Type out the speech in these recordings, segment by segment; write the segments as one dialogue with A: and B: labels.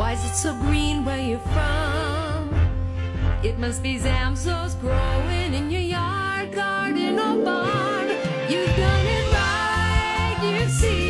A: Why is it so green where you're from? It must be Zamzows growing in your yard, garden, or barn. You've done it right, you see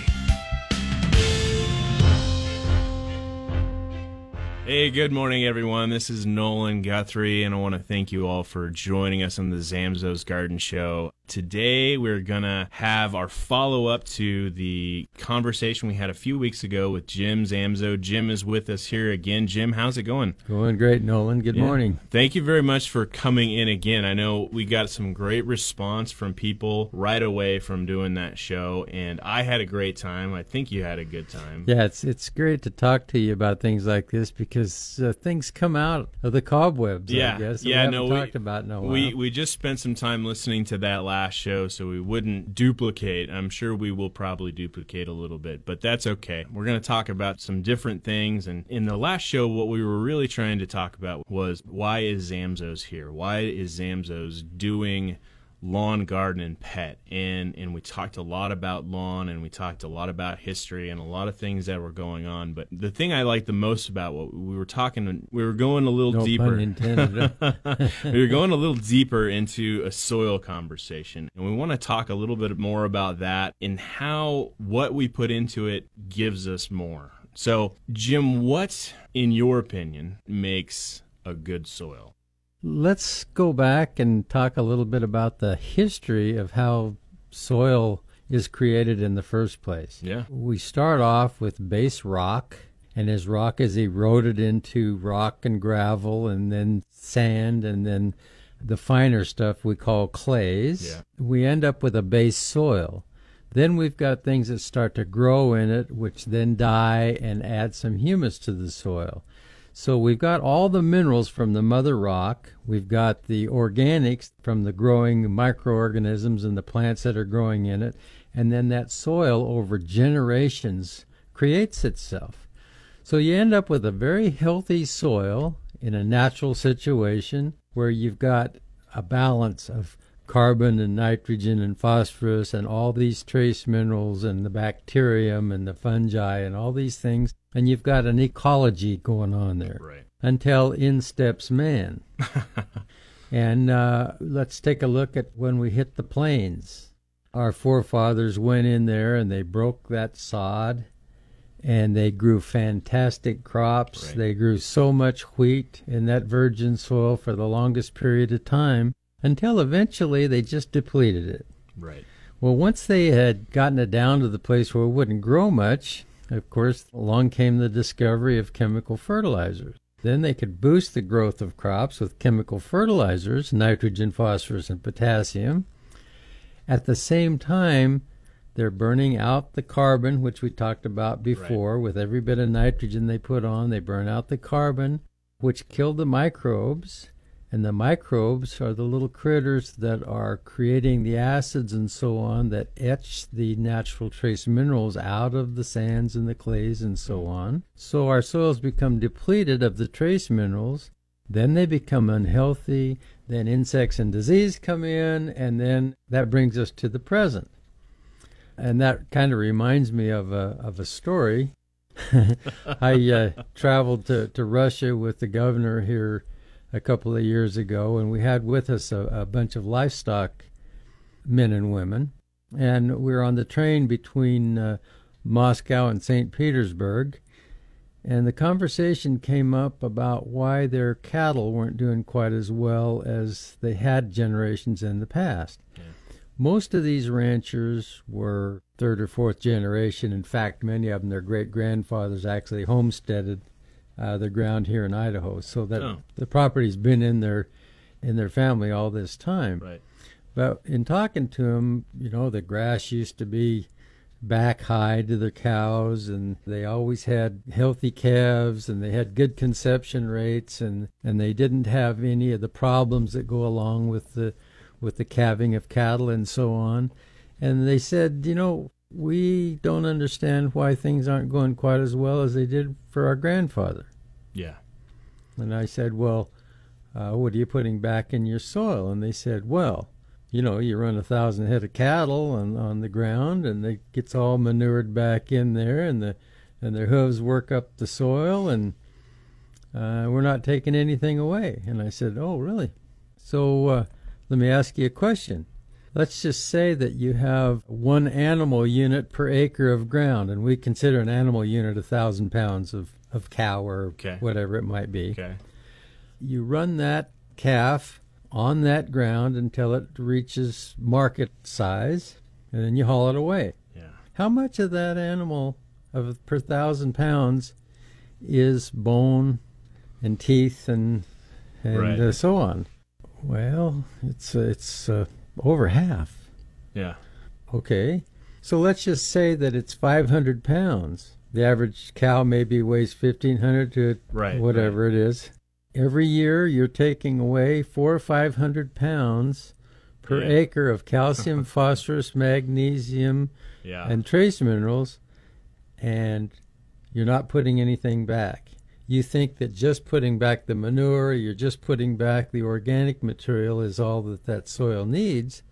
B: Hey, good morning, everyone. This is Nolan Guthrie, and I want to thank you all for joining us on the Zamzows Garden Show. Today, we're going to have our follow up to the conversation we had a few weeks ago with Jim Zamzow. Jim is with us here again. Jim, how's it going?
C: Going great, Nolan. Good
B: Yeah.
C: morning.
B: Thank you very much for coming in again. I know we got some great response from people right away from doing that show, and I had a great time. I think you had a good time.
C: Yeah, it's it's great to talk to you about things like this because uh, things come out of the cobwebs.
B: Yeah,
C: I guess
B: yeah,
C: we
B: no, we
C: talked about in a while.
B: We we just spent some time listening to that last show, so we wouldn't duplicate. I'm sure we will probably duplicate a little bit, but that's okay. We're going to talk about some different things, and in the last show, what we were really trying to talk about was why is Zamzows here? Why is Zamzows doing? Lawn garden and pet. And and we talked a lot about lawn and we talked a lot about history and a lot of things that were going on. But the thing i liked the most about what we were talking we were going a little
C: no
B: deeper. we were going a little deeper into a soil conversation. And we want to talk a little bit more about that and how what we put into it gives us more. So jim what in your opinion makes a good soil
C: Let's go back and talk a little bit about the history of how soil is created in the first place.
B: yeah
C: We start off with base rock, and as rock is eroded into rock and gravel, and then sand, and then the finer stuff we call clays,
B: Yeah.
C: we end up with a base soil. Then we've got things that start to grow in it, which then die and add some humus to the soil. So we've got all the minerals from the mother rock. We've got the organics from the growing microorganisms and the plants that are growing in it. And then that soil over generations creates itself. So you end up with a very healthy soil in a natural situation where you've got a balance of carbon and nitrogen and phosphorus and all these trace minerals and the bacterium and the fungi and all these things. And you've got an ecology going on there
B: right
C: until in steps man. and uh, let's take a look at when we hit the plains. Our forefathers went in there and they broke that sod and they grew fantastic crops.
B: Right.
C: They grew so much wheat in that virgin soil for the longest period of time until eventually they just depleted it.
B: right
C: Well, once they had gotten it down to the place where it wouldn't grow much, of course, along came the discovery of chemical fertilizers. Then they could boost the growth of crops with chemical fertilizers, nitrogen, phosphorus, and potassium. At the same time, they're burning out the carbon, which we talked about before. With every bit of nitrogen they put on, they burn out the carbon, which killed the microbes. And the microbes are the little critters that are creating the acids and so on that etch the natural trace minerals out of the sands and the clays and so on. So our soils become depleted of the trace minerals. Then they become unhealthy. Then insects and disease come in. And then that brings us to the present. And that kind of reminds me of a, of a story. I uh, traveled to, to Russia with the governor here a couple of years ago, and we had with us a, a bunch of livestock men and women, and we were on the train between uh, Moscow and St. Petersburg, and the conversation came up about why their cattle weren't doing quite as well as they had generations in the past.
B: Yeah.
C: Most of these ranchers were third or fourth generation. In fact, many of them, their great grandfathers actually homesteaded uh, the ground here in Idaho, so that
B: Oh.
C: the property's been in their in their family all this time.
B: Right.
C: But in talking to them, you know, the grass used to be back high to the cows, and they always had healthy calves, and they had good conception rates, and, and they didn't have any of the problems that go along with the with the calving of cattle and so on. And they said, you know, we don't understand why things aren't going quite as well as they did for our grandfather.
B: Yeah.
C: And I said, Well, uh, what are you putting back in your soil? And they said, Well, you know, you run a thousand head of cattle on, on the ground and it gets all manured back in there and the and their hooves work up the soil and uh, we're not taking anything away. And I said, Oh, really? So uh, let me ask you a question. Let's just say that you have one animal unit per acre of ground, and we consider an animal unit a thousand pounds of, of cow or
B: Okay.
C: whatever it might be
B: Okay.
C: you run that calf on that ground until it reaches market size, and then you haul it away.
B: Yeah.
C: How much of that animal of per thousand pounds is bone and teeth and and
B: Right.
C: uh, so on? Well, it's uh, it's uh, over half.
B: Yeah.
C: Okay, so let's just say that it's 500 pounds. The average cow maybe weighs 1,500 to
B: Right,
C: whatever it is. Every year you're taking away four or 500 pounds per
B: Yeah.
C: acre of calcium, phosphorus, magnesium,
B: Yeah.
C: and trace minerals, and you're not putting anything back. You think that just putting back the manure, you're just putting back the organic material is all that that soil needs,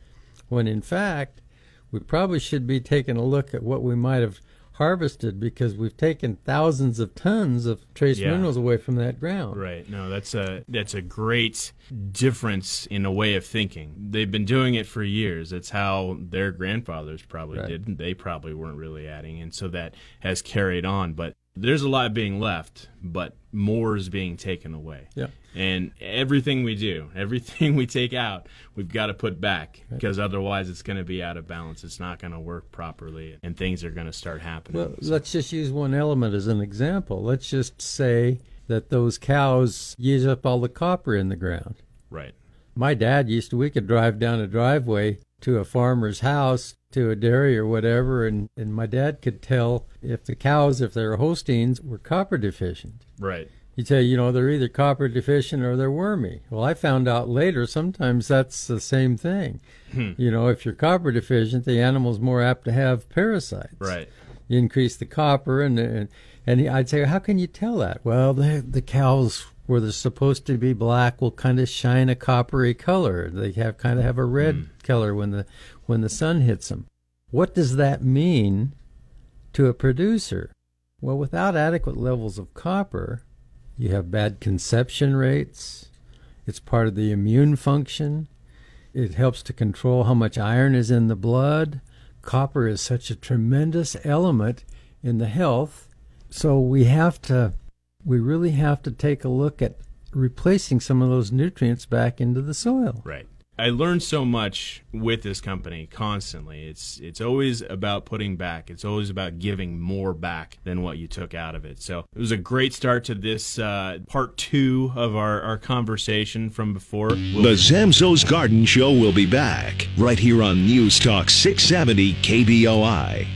C: when in fact, we probably should be taking a look at what we might have harvested because we've taken thousands of tons of trace
B: Yeah.
C: minerals away from that ground.
B: Right. No, that's a that's a great difference in a way of thinking. They've been doing it for years. It's how their grandfathers probably
C: Right.
B: did. They probably weren't really adding, and so that has carried on. But there's a lot being left, but more is being taken away.
C: Yeah.
B: And everything we do, everything we take out, we've got to put back because otherwise it's going to be out of balance. It's not going to work properly, and things are going to start happening.
C: Well, let's just use one element as an example. Let's just say that those cows use up all the copper in the ground.
B: right.
C: My dad used to, we could drive down a driveway to a farmer's house, to a dairy or whatever, and, and my dad could tell if the cows, if they're Holsteins, were copper deficient.
B: Right.
C: He'd say, you know, they're either copper deficient or they're wormy. Well, I found out later sometimes that's the same thing. Hmm. You know, if you're copper deficient, the animal's more apt to have parasites
B: Right.
C: you increase the copper and and, and I'd say how can you tell that well the the cows where they're supposed to be black will kind of shine a coppery color. They have kind of have a red hmm. color when the when the sun hits them what does that mean to a producer? Well without adequate levels of copper you have bad conception rates. It's part of the immune function. It helps to control how much iron is in the blood. Copper is such a tremendous element in the health. So we have to, we really have to take a look at replacing some of those nutrients back into the soil.
B: Right. I learned so much with this company constantly. It's it's always about putting back. It's always about giving more back than what you took out of it. So it was a great start to this uh, part two of our, our conversation from before. We'll-
D: The Zamzows Garden Show will be back right here on News Talk 670 KBOI.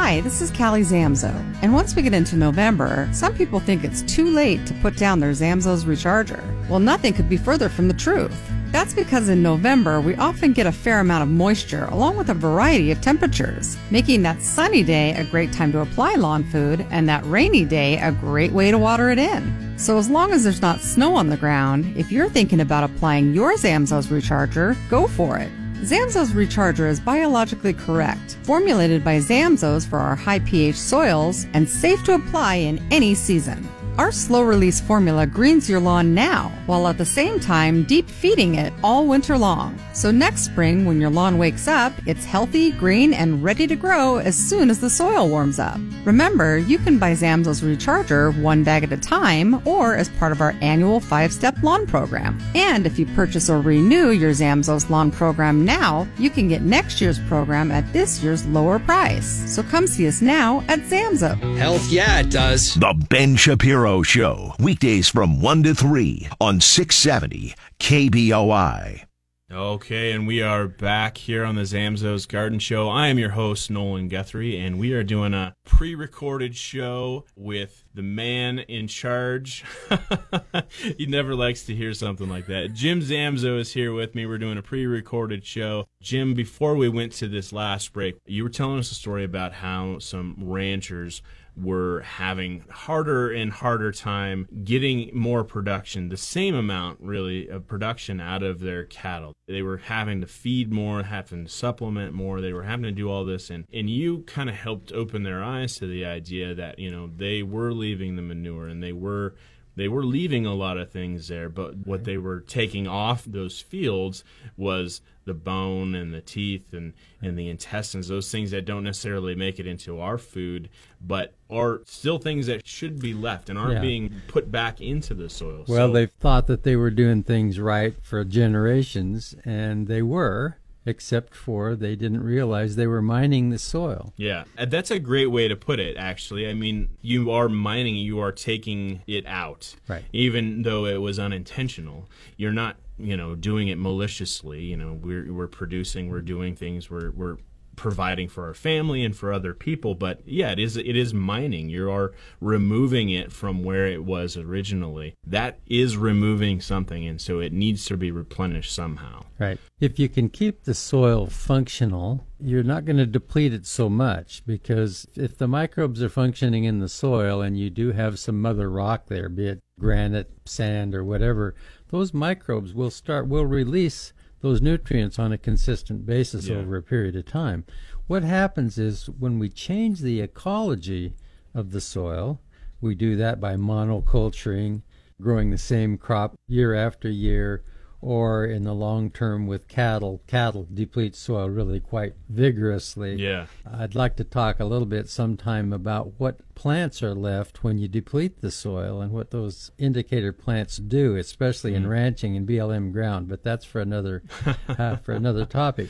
E: Hi, this is Callie Zamzow. And once we get into November, some people think it's too late to put down their Zamzows recharger. Well, nothing could be further from the truth. That's because in November, we often get a fair amount of moisture along with a variety of temperatures, making that sunny day a great time to apply lawn food and that rainy day a great way to water it in. So as long as there's not snow on the ground, if you're thinking about applying your Zamzows recharger, go for it. Zamzows Recharger is biologically correct, formulated by Zamzows for our high pH soils, and safe to apply in any season. Our slow release formula greens your lawn now, while at the same time deep feeding it all winter long. So next spring, when your lawn wakes up, it's healthy, green, and ready to grow as soon as the soil warms up. Remember, you can buy Zamzows Recharger one bag at a time or as part of our annual five step lawn program. And if you purchase or renew your Zamzows lawn program now, you can get next year's program at this year's lower price. So come see us now at Zamzo.
F: Health, yeah, it does.
D: The Ben Shapiro Show, weekdays from 1 to 3 on 670 KBOI.
B: Okay, and we are back here on the Zamzows Garden Show. I am your host, Nolan Guthrie, and we are doing a pre recorded show with the man in charge. he never likes to hear something like that. Jim Zamzow is here with me. We're doing a pre recorded show. Jim, before we went to this last break, you were telling us a story about how some ranchers were having harder and harder time getting more production, the same amount really of production out of their cattle. They were having to feed more, having to supplement more. They were having to do all this, and and you kind of helped open their eyes to the idea that you know they were leaving the manure and they were they were leaving a lot of things there, but what they were taking off those fields was the bone and the teeth and, and the intestines, those things that don't necessarily make it into our food, but are still things that should be left and aren't
C: Yeah.
B: being put back into the soil.
C: Well,
B: So-
C: they thought that they were doing things right for generations, and they were, except for they didn't realize they were mining the soil.
B: Yeah, uh, that's a great way to put it, actually. I mean, you are mining, you are taking it out.
C: Right.
B: Even though it was unintentional. You're not, you know, doing it maliciously. You know, we're, we're producing, we're doing things, we're, we're providing for our family and for other people. But yeah, it is, it is mining. You are removing it from where it was originally. That is removing something, and so it needs to be replenished somehow.
C: Right. If you can keep the soil functional, you're not going to deplete it so much because if the microbes are functioning in the soil and you do have some mother rock there, be it granite, sand, or whatever, those microbes will start, will release those nutrients on a consistent basis
B: Yeah.
C: over a period of time. What happens is when we change the ecology of the soil, we do that by monoculturing, growing the same crop year after year, or in the long term with cattle. Cattle deplete soil really quite vigorously.
B: Yeah.
C: I'd like to talk a little bit sometime about what plants are left when you deplete the soil and what those indicator plants do, especially in ranching and BLM ground. But that's for another uh, for another topic.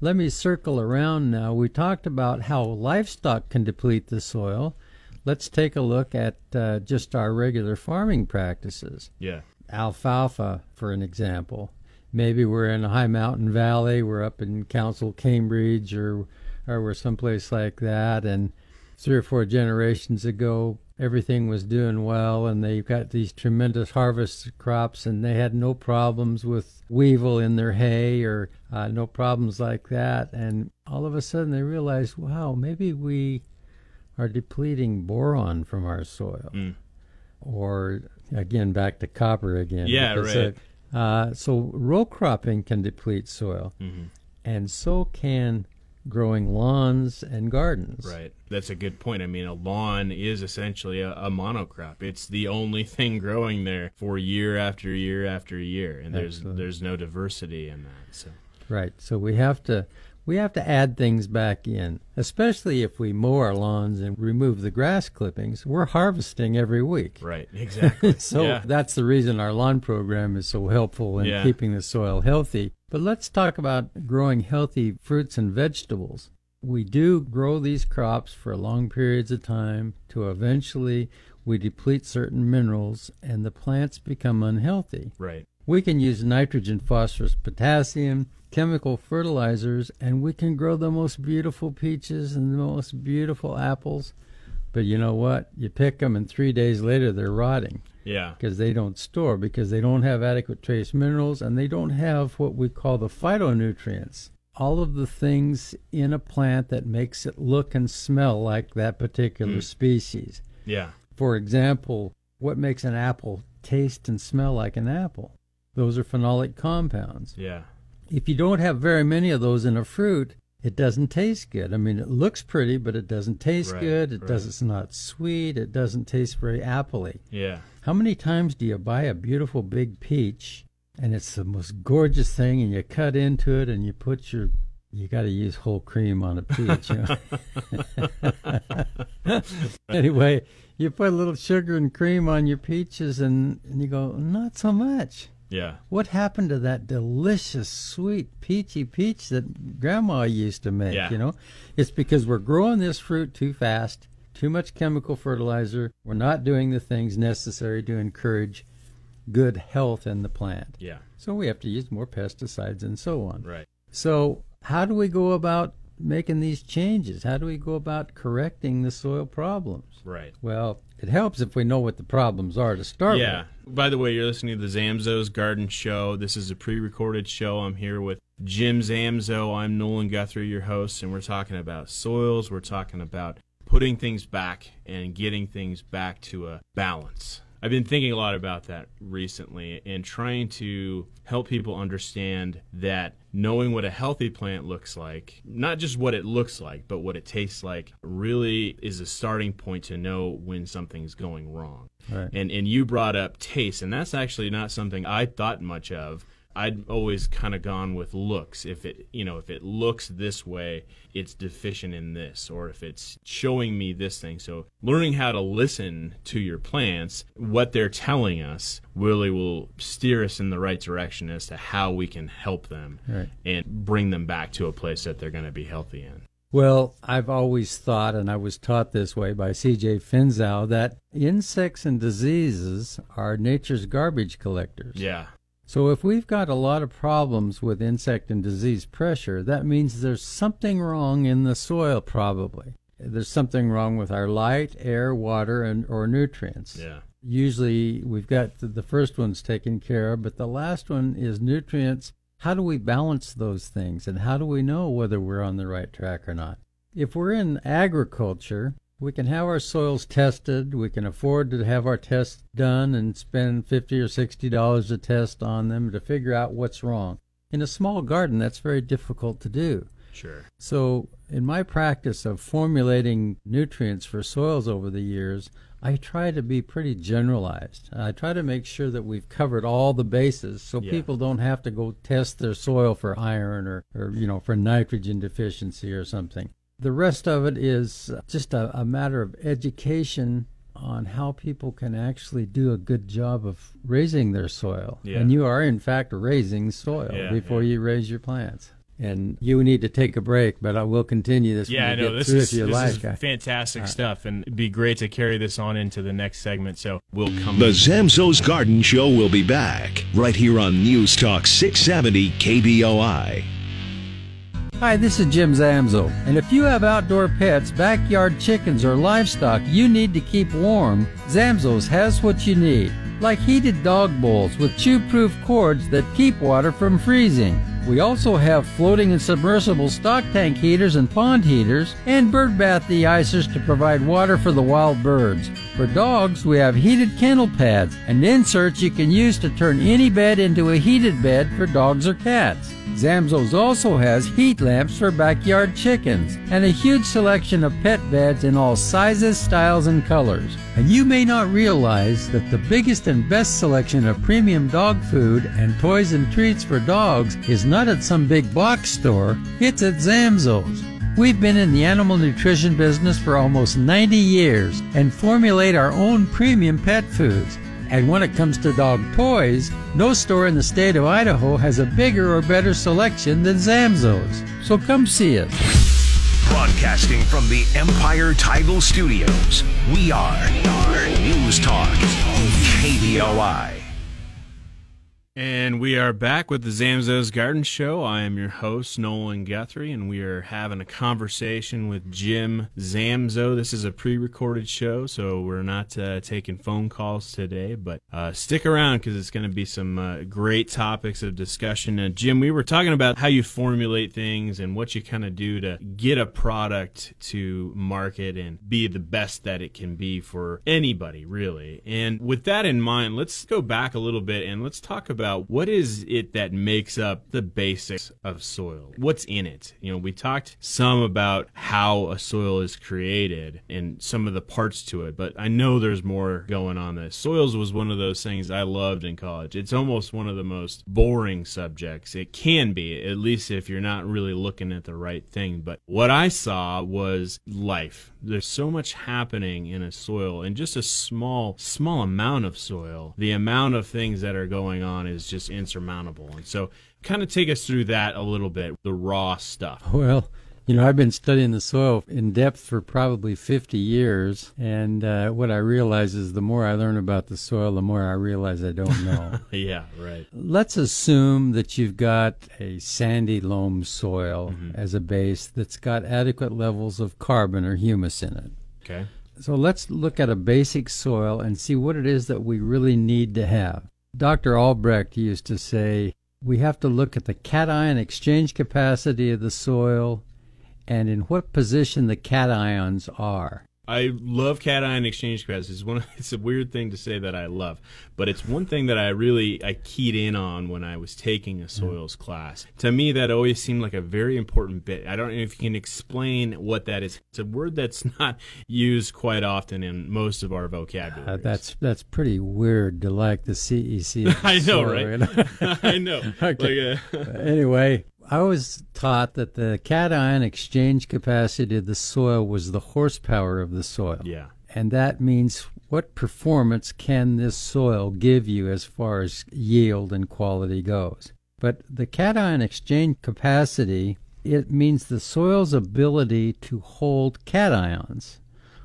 C: Let me circle around now. We talked about how livestock can deplete the soil. Let's take a look at uh, just our regular farming practices
B: Yeah.
C: Alfalfa, for an example. Maybe we're in a high mountain valley, we're up in Council, Cambridge, or or we're someplace like that, and three or four generations ago, everything was doing well, and they got these tremendous harvest crops, and they had no problems with weevil in their hay or uh, no problems like that. And all of a sudden, they realized, wow, maybe we are depleting boron from our soil or again back to copper again.
B: Yeah, right.
C: Uh, uh, so row cropping can deplete soil,
B: Mm-hmm.
C: and so can growing lawns and gardens.
B: Right. That's a good point. I mean, a lawn is essentially a, a monocrop. It's the only thing growing there for year after year after year, and there's there's no diversity in that. So
C: Right. So we have to we have to add things back in, especially if we mow our lawns and remove the grass clippings. We're harvesting every week.
B: right, exactly.
C: So
B: yeah.
C: that's the reason our lawn program is so helpful in
B: Yeah.
C: keeping the soil healthy. But let's talk about growing healthy fruits and vegetables. We do grow these crops for long periods of time to eventually we deplete certain minerals and the plants become unhealthy.
B: right.
C: We can use nitrogen, phosphorus, potassium, chemical fertilizers, and we can grow the most beautiful peaches and the most beautiful apples. But you know what? You pick them, and three days later they're rotting
B: Yeah.
C: because they don't store, because they don't have adequate trace minerals, and they don't have what we call the phytonutrients. All of the things in a plant that makes it look and smell like that particular hmm. species.
B: Yeah.
C: For example, what makes an apple taste and smell like an apple? Those are phenolic compounds.
B: Yeah.
C: If you don't have very many of those in a fruit, it doesn't taste good. I mean, it looks pretty, but it doesn't taste
B: Right,
C: good. It
B: right.
C: does. It's not sweet. It doesn't taste very appley.
B: Yeah.
C: How many times do you buy a beautiful big peach and it's the most gorgeous thing, and you cut into it and you put your you got to use whole cream on a peach. You know? anyway, you put a little sugar and cream on your peaches, and, and you go, not so much.
B: Yeah.
C: What happened to that delicious, sweet, peachy peach that Grandma used to make?
B: Yeah.
C: You know, it's because we're growing this fruit too fast, too much chemical fertilizer. We're not doing the things necessary to encourage good health in the plant.
B: Yeah.
C: So we have to use more pesticides and so on.
B: Right.
C: So, how do we go about making these changes? How do we go about correcting the soil problems?
B: Right.
C: Well, it helps if we know what the problems are to start
B: Yeah.
C: with.
B: By the way, you're listening to the Zamzows Garden Show. This is a pre-recorded show. I'm here with Jim Zamzow. I'm Nolan Guthrie, your host, and we're talking about soils. We're talking about putting things back and getting things back to a balance. I've been thinking a lot about that recently and trying to help people understand that knowing what a healthy plant looks like, not just what it looks like, but what it tastes like, really is a starting point to know when something's going wrong.
C: Right.
B: And and you brought up taste, and that's actually not something I thought much of. I'd always kind of gone with looks. If it, you know, if it looks this way, it's deficient in this, or if it's showing me this thing. So learning how to listen to your plants, what they're telling us, really will steer us in the right direction as to how we can help them
C: Right.
B: and bring them back to a place that they're going to be healthy in.
C: Well, I've always thought, and I was taught this way by C.J. Finzow, that insects and diseases are nature's garbage collectors.
B: Yeah.
C: So if we've got a lot of problems with insect and disease pressure, that means there's something wrong in the soil, probably. There's something wrong with our light, air, water, and or nutrients.
B: Yeah.
C: Usually we've got the, the first one's taken care of, but the last one is nutrients. How do we balance those things, and how do we know whether we're on the right track or not? If we're in agriculture, we can have our soils tested. We can afford to have our tests done and spend fifty or sixty dollars a test on them to figure out what's wrong. In a small garden, that's very difficult to do.
B: Sure.
C: So, in my practice of formulating nutrients for soils over the years, I try to be pretty generalized. I try to make sure that we've covered all the bases so
B: Yeah.
C: people don't have to go test their soil for iron or, or you know, for nitrogen deficiency or something. The rest of it is uh, just a, a matter of education on how people can actually do a good job of raising their soil.
B: Yeah.
C: And you are, in fact, raising soil
B: Yeah,
C: before
B: yeah.
C: you raise your plants. And you need to take a break, but I will continue this.
F: Yeah, I
C: when we
F: know
C: get
F: this
C: through
F: is, this
C: like.
F: is fantastic stuff, and it'd be great to carry this on into the next segment. So
B: We'll come
D: The Zamzows Garden Show will be back right here on News Talk 670 KBOI.
C: Hi, this is Jim Zamzow. And if you have outdoor pets, backyard chickens, or livestock you need to keep warm, Zamzows has what you need. Like heated dog bowls with chew proof cords that keep water from freezing. We also have floating and submersible stock tank heaters and pond heaters, and bird bath de-icers to provide water for the wild birds. For dogs, we have heated kennel pads and inserts you can use to turn any bed into a heated bed for dogs or cats. Zamzows also has heat lamps for backyard chickens and a huge selection of pet beds in all sizes, styles, and colors. And you may not realize that the biggest and best selection of premium dog food and toys and treats for dogs is not at some big box store, it's at Zamzows. We've been in the animal nutrition business for almost 90 years and formulate our own premium pet foods. And when it comes to dog toys, no store in the state of Idaho has a bigger or better selection than Zamzows. So come see us.
D: Broadcasting from the Empire Title Studios, we are News Talk KBOI.
B: And we are back with the Zamzows Garden Show. I am your host, Nolan Guthrie, and we are having a conversation with Jim Zamzow. This is a pre recorded show, so we're not uh, taking phone calls today, but uh, stick around because it's going to be some uh, great topics of discussion. And Jim, we were talking about how you formulate things and what you kind of do to get a product to market and be the best that it can be for anybody, really. And with that in mind, let's go back a little bit and let's talk about about what is it that makes up the basics of soil? What's in it? You know, we talked some about how a soil is created and some of the parts to it, but I know there's more going on this. Soils was one of those things I loved in college. It's almost one of the most boring subjects. It can be, at least if you're not really looking at the right thing. But what I saw was life. There's so much happening in a soil and just a small, small amount of soil. The amount of things that are going on is just insurmountable. And so, kind of take us through that a little bit, the raw stuff.
C: Well, you know, I've been studying the soil in depth for probably 50 years, and uh, what I realize is the more I learn about the soil, the more I realize I don't know.
B: yeah, right.
C: Let's assume that you've got a sandy loam soil as a base that's got adequate levels of carbon or humus in it.
B: Okay.
C: So let's look at a basic soil and see what it is that we really need to have. Dr. Albrecht used to say we have to look at the cation exchange capacity of the soil and in what position the cations are.
B: I love cation exchange capacity. It's one. It's a weird thing to say that I love, but it's one thing that I really I keyed in on when I was taking a soils class. To me, that always seemed like a very important bit. I don't know if you can explain what that is. It's a word that's not used quite often in most of our vocabulary.
C: Uh, that's that's pretty weird to like the CEC.
B: I know, right? I know.
C: Okay.
B: Like, uh,
C: anyway, I was taught that the cation exchange capacity of the soil was the horsepower of the soil.
B: yeah.
C: And that means what performance can this soil give you as far as yield and quality goes. But the cation exchange capacity, it means the soil's ability to hold cations.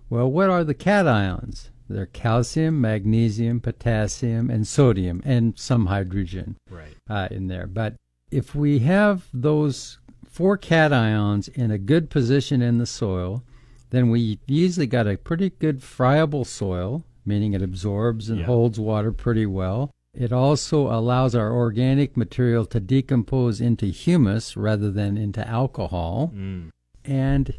C: Well, what are the cations? They're calcium, magnesium, potassium, and sodium, and some hydrogen
B: Right.
C: uh, in there. But if we have those four cations in a good position in the soil, then we usually got a pretty good friable soil, meaning it absorbs and
B: Yeah.
C: holds water pretty well. It also allows our organic material to decompose into humus rather than into alcohol.
B: Mm.
C: And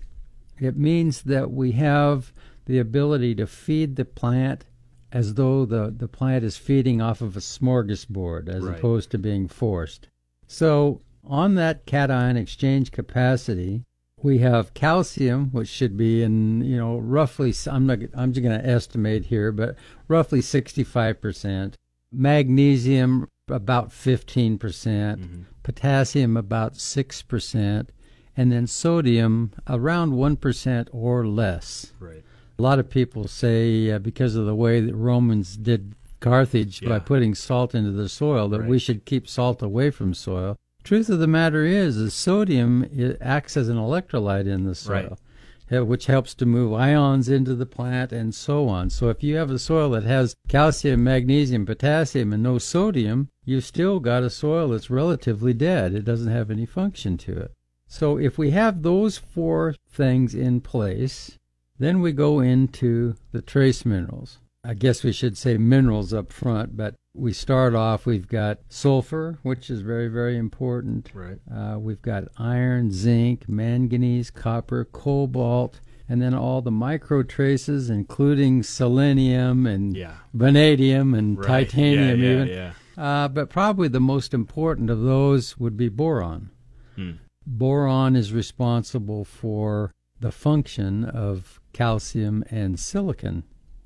C: it means that we have the ability to feed the plant as though the, the plant is feeding off of a smorgasbord as
B: Right.
C: opposed to being forced. So, on that cation exchange capacity, we have calcium, which should be in, you know, roughly, I'm, not, I'm just going to estimate here, but roughly 65%. Magnesium, about 15%. percent
B: Mm-hmm.
C: Potassium, about 6%. And then sodium, around 1% or less.
B: Right.
C: A lot of people say uh, because of the way that Romans did Carthage by putting salt into the soil that we should keep salt away from soil. Truth of the matter is, is sodium it acts as an electrolyte in the soil, uh, which helps to move ions into the plant and so on. So if you have a soil that has calcium, magnesium, potassium, and no sodium, you've still got a soil that's relatively dead. It doesn't have any function to it. So if we have those four things in place, then we go into the trace minerals. I guess we should say minerals up front, but we start off, we've got sulfur, which is very, very important.
B: Right.
C: Uh, we've got iron, zinc, manganese, copper, cobalt, and then all the micro traces, including selenium and
B: Yeah.
C: vanadium and
B: Right.
C: titanium,
B: yeah, yeah,
C: even.
B: Yeah.
C: Uh, but probably the most important of those would be boron.
B: Hmm.
C: Boron is responsible for the function of calcium and silicon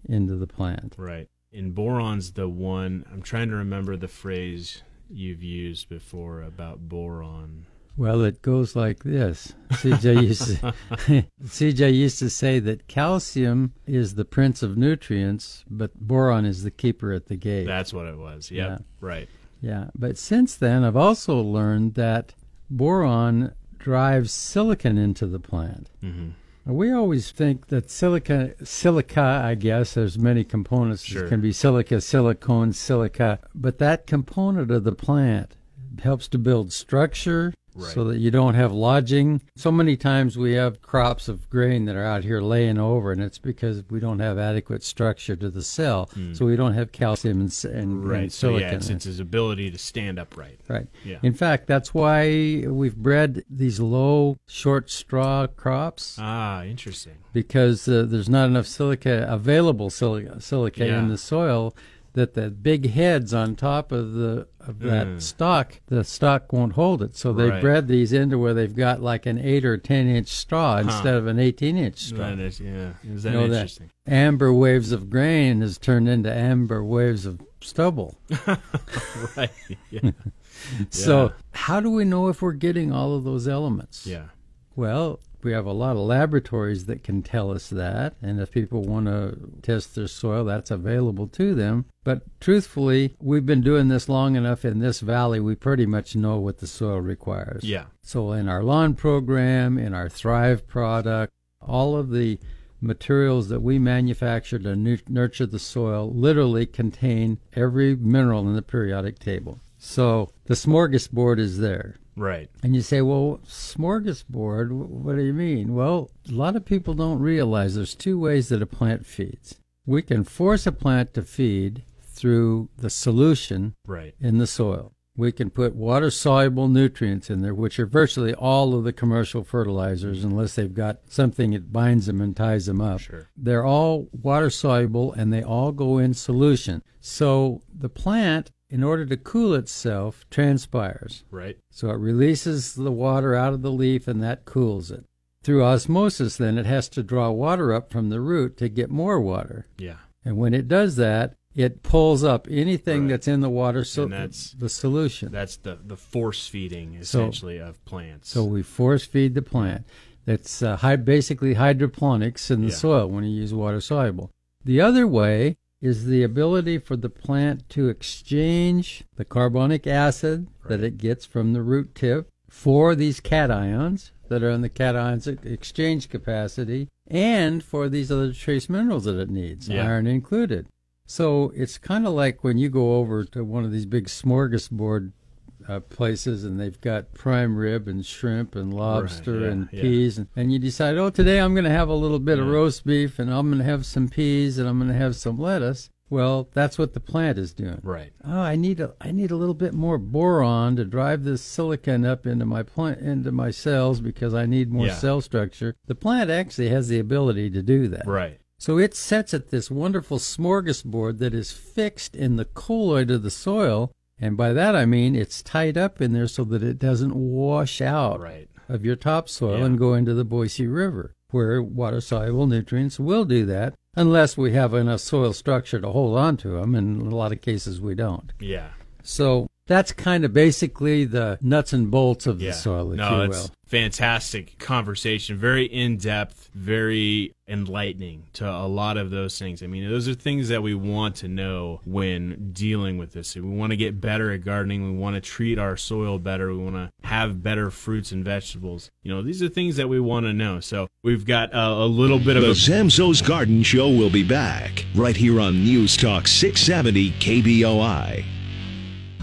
C: into the plant.
B: Right. And boron's the one I'm trying to remember the phrase you've used before about boron.
C: Well, it goes like this. CJ used to, CJ used to say that calcium is the prince of nutrients, but boron is the keeper at the gate.
B: That's what it was. Yep.
C: Yeah.
B: Right.
C: Yeah, but since then, I've also learned that boron drives silicon into the plant.
B: hmm
C: We always think that silica, silica, I guess, there's many components.
B: Sure.
C: It can be silica, silicone, silica, but that component of the plant helps to build structure
B: Right.
C: so that you don't have lodging. So many times we have crops of grain that are out here laying over, and it's because we don't have adequate structure to the cell, so we don't have calcium and, and, and.
B: Right. So
C: silicon.
B: yeah, it's, it's his ability to stand upright.
C: Right.
B: Yeah.
C: In fact, that's why we've bred these low, short straw crops
B: Ah, interesting.
C: because uh, there's not enough silica available silica, silica
B: Yeah.
C: in the soil that the big heads on top of the of that
B: Mm.
C: stalk, the stalk won't hold it. So they
B: Right.
C: bred these into where they've got like an eight or ten inch straw instead of an eighteen inch straw.
B: That is, yeah. Is that
C: know that
B: interesting?
C: amber waves of grain has turned into amber waves of stubble.
B: right. Yeah.
C: So how do we know if we're getting all of those elements?
B: Yeah.
C: Well, we have a lot of laboratories that can tell us that, and if people want to test their soil, that's available to them. But truthfully, we've been doing this long enough in this valley, we pretty much know what the soil requires.
B: Yeah.
C: So in our lawn program, in our Thrive product, all of the materials that we manufacture to nu- nurture the soil literally contain every mineral in the periodic table. So the smorgasbord is there.
B: Right.
C: And you say, well, smorgasbord, what do you mean? Well, a lot of people don't realize there's two ways that a plant feeds. We can force a plant to feed through the solution
B: Right.
C: in the soil. We can put water soluble nutrients in there, which are virtually all of the commercial fertilizers, unless they've got something that binds them and ties them up.
B: Sure.
C: They're all water soluble and they all go in solution. So the plant, in order to cool itself, transpires.
B: Right.
C: So it releases the water out of the leaf and that cools it. Through osmosis, then, it has to draw water up from the root to get more water.
B: Yeah.
C: And when it does that, it pulls up anything
B: Right.
C: that's in the water, so
B: And that's-
C: the solution.
B: That's the the force feeding
C: So-
B: essentially of plants.
C: so we force feed the plant. That's uh, hy- basically hydroponics in the
B: Yeah.
C: soil when you use water soluble. The other way is the ability for the plant to exchange the carbonic acid that it gets from the root tip for these cations that are in the cations exchange capacity and for these other trace minerals that it needs,
B: Yeah.
C: iron included. So it's kind of like when you go over to one of these big smorgasbord uh, places and they've got prime rib and shrimp and lobster
B: yeah,
C: and
B: yeah.
C: peas and, and you decide oh today i'm going to have a little bit of roast beef and i'm going to have some peas and i'm going to have some lettuce well that's what the plant is doing
B: right.
C: oh i need a i need a little bit more boron to drive this silicon up into my plant into my cells because i need more
B: Yeah.
C: cell structure the plant actually has the ability to do that
B: Right.
C: so it sets at this wonderful smorgasbord that is fixed in the colloid of the soil. And by that I mean it's tied up in there so that it doesn't wash out
B: Right.
C: of your topsoil
B: Yeah.
C: and go into the Boise River, where water soluble nutrients will do that, unless we have enough soil structure to hold on to them. And in a lot of cases, we don't.
B: Yeah.
C: So that's kind of basically the nuts and bolts of
B: Yeah.
C: the soil, if
B: no,
C: you
B: it's
C: will.
B: fantastic conversation. Very in depth, very enlightening to a lot of those things. I mean, those are things that we want to know when dealing with this. We want to get better at gardening. We want to treat our soil better. We want to have better fruits and vegetables. You know, these are things that we want to know. So we've got uh, a little bit of
D: The
B: a
D: Zamzows Garden Show will be back right here on News Talk 670 KBOI.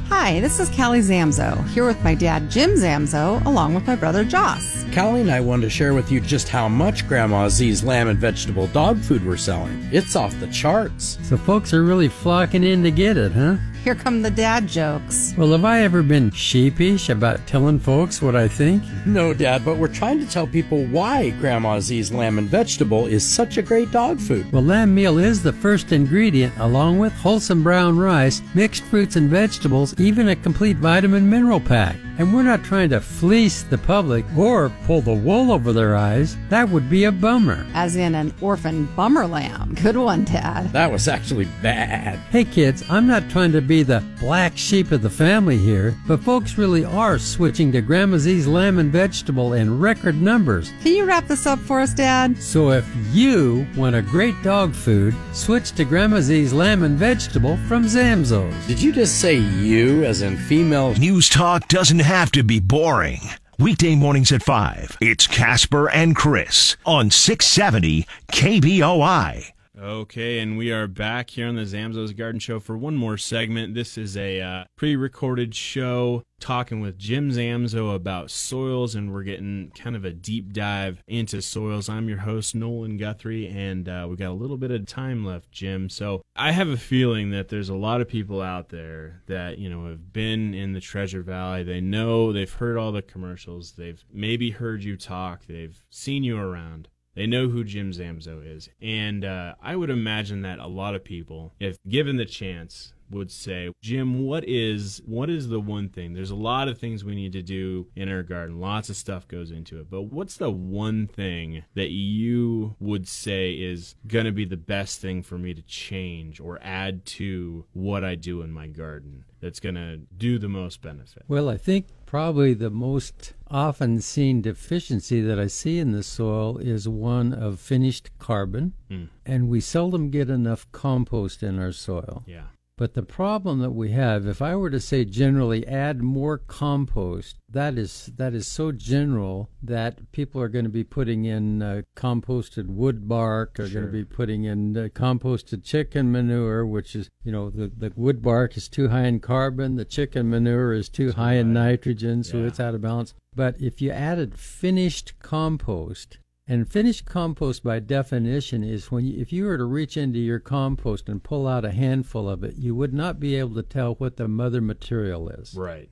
E: Hi, this is Callie Zamzow, here with my dad Jim Zamzow, along with my brother Joss.
G: Callie and I wanted to share with you just how much Grandma Z's lamb and vegetable dog food we're selling. It's off the charts.
C: So folks are really flocking in to get it, huh?
E: Here come the dad jokes.
C: Well, have I ever been sheepish about telling folks what I think?
G: No, Dad, but we're trying to tell people why Grandma Z's lamb and vegetable is such a great dog food.
C: Well, lamb meal is the first ingredient, along with wholesome brown rice, mixed fruits and vegetables, even a complete vitamin mineral pack. And we're not trying to fleece the public or pull the wool over their eyes. That would be a bummer.
E: As in an orphan bummer lamb. Good one, Dad.
G: That was actually bad.
C: Hey kids, I'm not trying to be the black sheep of the family here, but folks really are switching to Grandma Z's lamb and vegetable in record numbers.
E: Can you wrap this up for us, Dad?
C: So if you want a great dog food, switch to Grandma Z's lamb and vegetable from Zamzows.
G: Did you just say you, as in female?
D: News Talk doesn't have to be boring. Weekday mornings at 5. It's Casper and Chris on 670 KBOI.
B: Okay, and we are back here on the Zamzows Garden Show for one more segment. This is a uh, pre-recorded show talking with Jim Zamzow about soils, and we're getting kind of a deep dive into soils. I'm your host Nolan Guthrie, and uh, we got a little bit of time left, Jim. So I have a feeling that there's a lot of people out there that you know have been in the Treasure Valley. They know they've heard all the commercials. They've maybe heard you talk. They've seen you around They know who Jim Zamzow is. And uh, I would imagine that a lot of people, if given the chance, would say, Jim, what is what is the one thing? There's a lot of things we need to do in our garden. Lots of stuff goes into it. But what's the one thing that you would say is to be the best thing for me to change or add to what I do in my garden that's to do the most benefit?
C: Well, I think probably the most often seen deficiency that I see in the soil is one of finished carbon,
B: Mm.
C: and we seldom get enough compost in our soil.
B: Yeah.
C: But the problem that we have, if I were to say generally add more compost, that is that is so general that people are going to be putting in uh, composted wood bark, are going to be putting in uh, composted chicken manure, which is you know the the wood bark is too high in carbon, the chicken manure is too high in nitrogen, so
B: Yeah.
C: it's out of balance. But if you added finished compost, and finished compost, by definition, is when you, if you were to reach into your compost and pull out a handful of it, you would not be able to tell what the mother material is.
B: Right.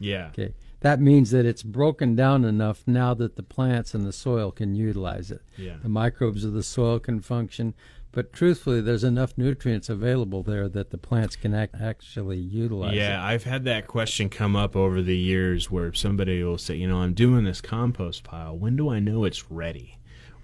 B: Yeah.
C: Okay, that means that it's broken down enough now that the plants and the soil can utilize it.
B: Yeah.
C: The microbes of the soil can function, but truthfully, there's enough nutrients available there that the plants can ac- actually utilize
B: Yeah,
C: it.
B: I've had that question come up over the years where somebody will say, you know, I'm doing this compost pile. When do I know it's ready?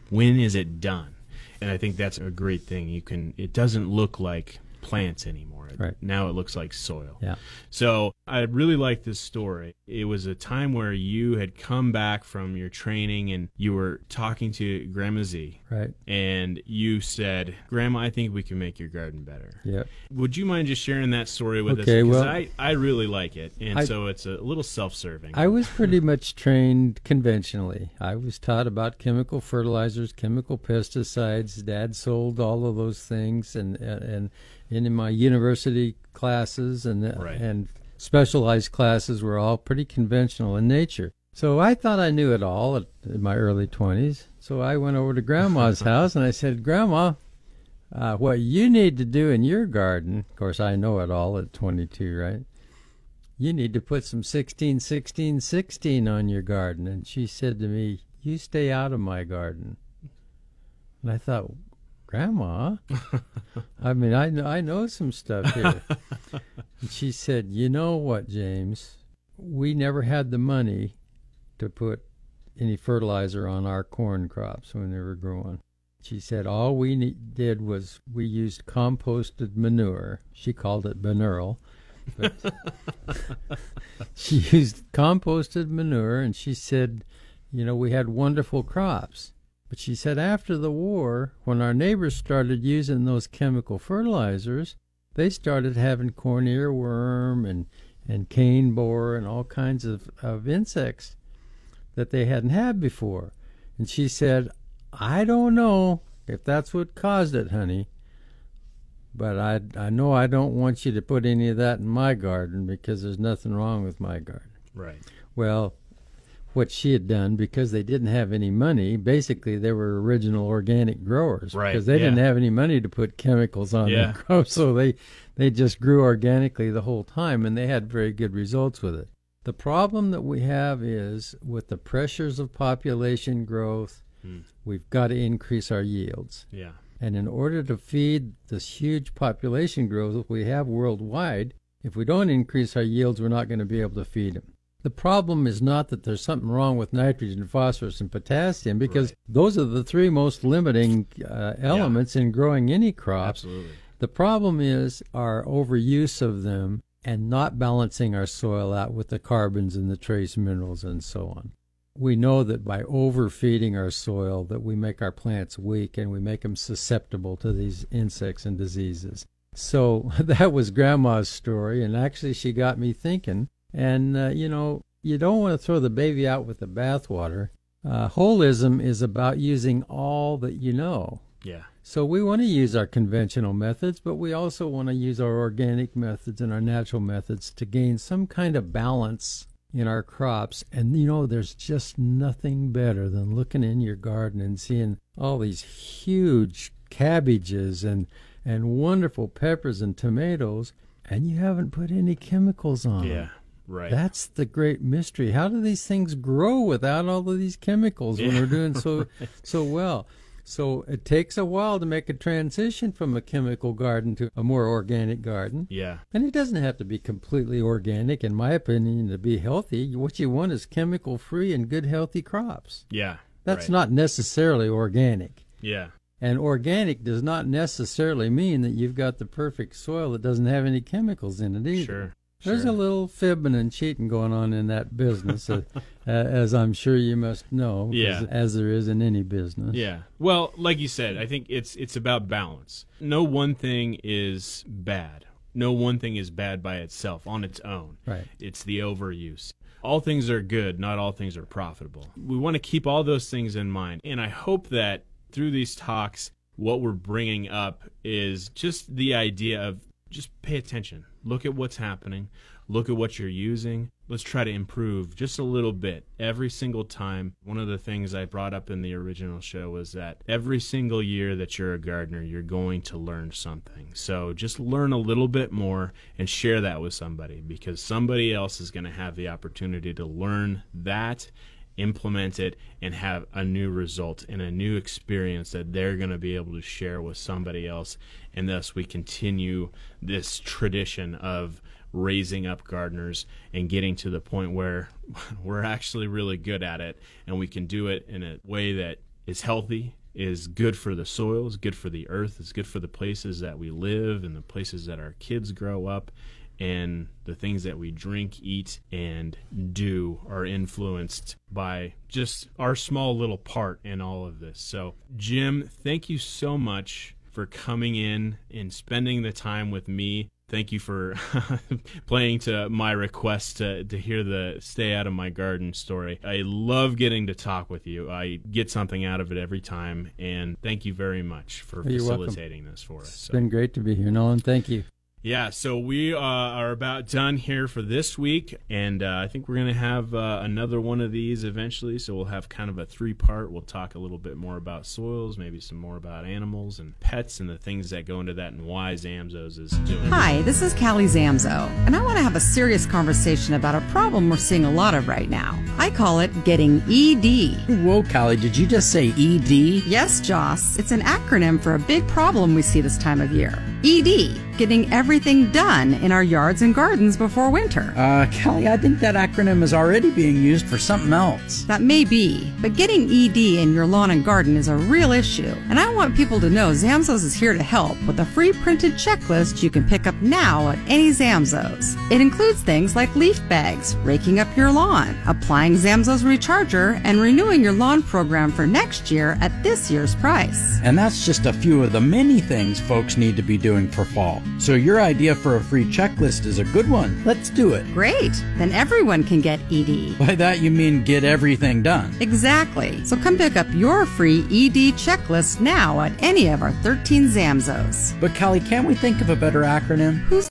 B: When is it done? And I think that's a great thing. You can it doesn't look like plants anymore.
C: Right.
B: Now it looks like soil.
C: Yeah.
B: So I really like this story. It was a time where you had come back from your training and you were talking to Grandma Z
C: Right.
B: and you said, Grandma, I think we can make your garden better.
C: Yeah.
B: Would you mind just sharing that story with
C: Okay,
B: us? Because
C: well-
B: I, I really like it, and
C: I-
B: so it's a little self-serving.
C: I was pretty much trained conventionally. I was taught about chemical fertilizers, chemical pesticides. Dad sold all of those things, and and, and in my university classes and
B: Right.
C: and specialized classes were all pretty conventional in nature. So I thought I knew it all at, in my early twenties. So I went over to Grandma's house and I said, Grandma. Uh, what you need to do in your garden, of course, I know it all at 22, right? you need to put some 16, 16, 16 on your garden. And she said to me, You stay out of my garden. And I thought, Grandma, I mean, I know, I know some stuff here. and she said, You know what, James? We never had the money to put any fertilizer on our corn crops when they were growing. She said all we ne- did was we used composted manure. She called it Benural. But she used composted manure and she said, you know, we had wonderful crops. But she said after the war, when our neighbors started using those chemical fertilizers, they started having corn earworm and, and cane borer and all kinds of, of insects that they hadn't had before. And she said, I don't know if that's what caused it, honey, but I, I know I don't want you to put any of that in my garden because there's nothing wrong with my garden.
B: right.
C: Well, what she had done because they didn't have any money, basically they were original organic growers
B: Right,
C: because they
B: yeah.
C: didn't have any money to put chemicals on
B: Yeah.
C: their crops, so they they just grew organically the whole time and they had very good results with it. The problem that we have is with the pressures of population growth,
B: Hmm.
C: we've got to increase our yields.
B: Yeah.
C: And in order to feed this huge population growth that we have worldwide, if we don't increase our yields, we're not going to be able to feed them. The problem is not that there's something wrong with nitrogen, phosphorus, and potassium, because
B: Right.
C: those are the three most limiting uh, elements in growing any crop.
B: Absolutely.
C: The problem is our overuse of them and not balancing our soil out with the carbons and the trace minerals and so on. We know that by overfeeding our soil that we make our plants weak and we make them susceptible to these insects and diseases. So that was grandma's story and actually she got me thinking and uh, you know you don't want to throw the baby out with the bathwater. Uh, holism is about using all that you know.
B: Yeah.
C: So we want to use our conventional methods, but we also want to use our organic methods and our natural methods to gain some kind of balance in our crops. And you know, there's just nothing better than looking in your garden and seeing all these huge cabbages and and wonderful peppers and tomatoes, and you haven't put any chemicals on them.
B: Right.
C: That's the great mystery. How do these things grow without all of these chemicals when
B: Yeah.
C: we're doing so so well? So it takes a while to make a transition from a chemical garden to a more organic garden.
B: yeah.
C: And it doesn't have to be completely organic, in my opinion, to be healthy. What you want is chemical free and good, healthy crops.
B: Yeah.
C: That's
B: right.
C: not necessarily organic.
B: Yeah.
C: And organic does not necessarily mean that you've got the perfect soil that doesn't have any chemicals in it either.
B: Sure.
C: There's
B: sure.
C: a little fibbing and cheating going on in that business, uh, uh, as I'm sure you must know.
B: Yeah.
C: as there is in any business.
B: Yeah. Well, like you said, I think it's it's about balance. No one thing is bad. No one thing is bad by itself on its own.
C: Right.
B: It's the overuse. All things are good, not all things are profitable. We want to keep all those things in mind. And I hope that through these talks what we're bringing up is just the idea of just pay attention. Look at what's happening. Look at what you're using. Let's try to improve just a little bit every single time. One of the things I brought up in the original show was that every single year that you're a gardener, you're going to learn something. So just learn a little bit more and share that with somebody because somebody else is going to have the opportunity to learn that implement it and have a new result and a new experience that they're going to be able to share with somebody else and thus we continue this tradition of raising up gardeners and getting to the point where we're actually really good at it and we can do it in a way that is healthy is good for the soil is good for the earth is good for the places that we live and the places that our kids grow up and the things that we drink, eat, and do are influenced by just our small little part in all of this. So, Jim, thank you so much for coming in and spending the time with me. Thank you for playing to my request to, to hear the stay out of my garden story. I love getting to talk with you. I get something out of it every time. And thank you very much for
C: You're welcome.
B: facilitating this for us.
C: It's
B: So-
C: been great to be here, Nolan. Thank you.
B: Yeah, so we uh, are about done here for this week, and uh, I think we're going to have uh, another one of these eventually. So we'll have kind of a three part. We'll talk a little bit more about soils, maybe some more about animals and pets and the things that go into that and why Zamzows is doing.
E: Hi, this is Callie Zamzow, and I want to have a serious conversation about a problem we're seeing a lot of right now. I call it getting ED.
G: Whoa, Callie, did you just say E ED?
E: Yes, Joss, it's an acronym for a big problem we see this time of year. ED, getting everything done in our yards and gardens before winter.
G: Uh, Callie, I think that acronym is already being used for something else.
E: That may be, but getting ED in your lawn and garden is a real issue. And I want people to know Zamzows is here to help with a free printed checklist you can pick up now at any Zamzows. It includes things like leaf bags, raking up your lawn, applying Zamzows Recharger, and renewing your lawn program for next year at this year's price.
G: And that's just a few of the many things folks need to be doing for fall. So your idea for a free checklist is a good one. Let's do it.
E: Great! Then everyone can get ED.
G: By that you mean get everything done.
E: Exactly. So come pick up your free ED checklist now at any of our 13 Zamzows.
G: But Callie, can't we think of a better acronym?
E: Who's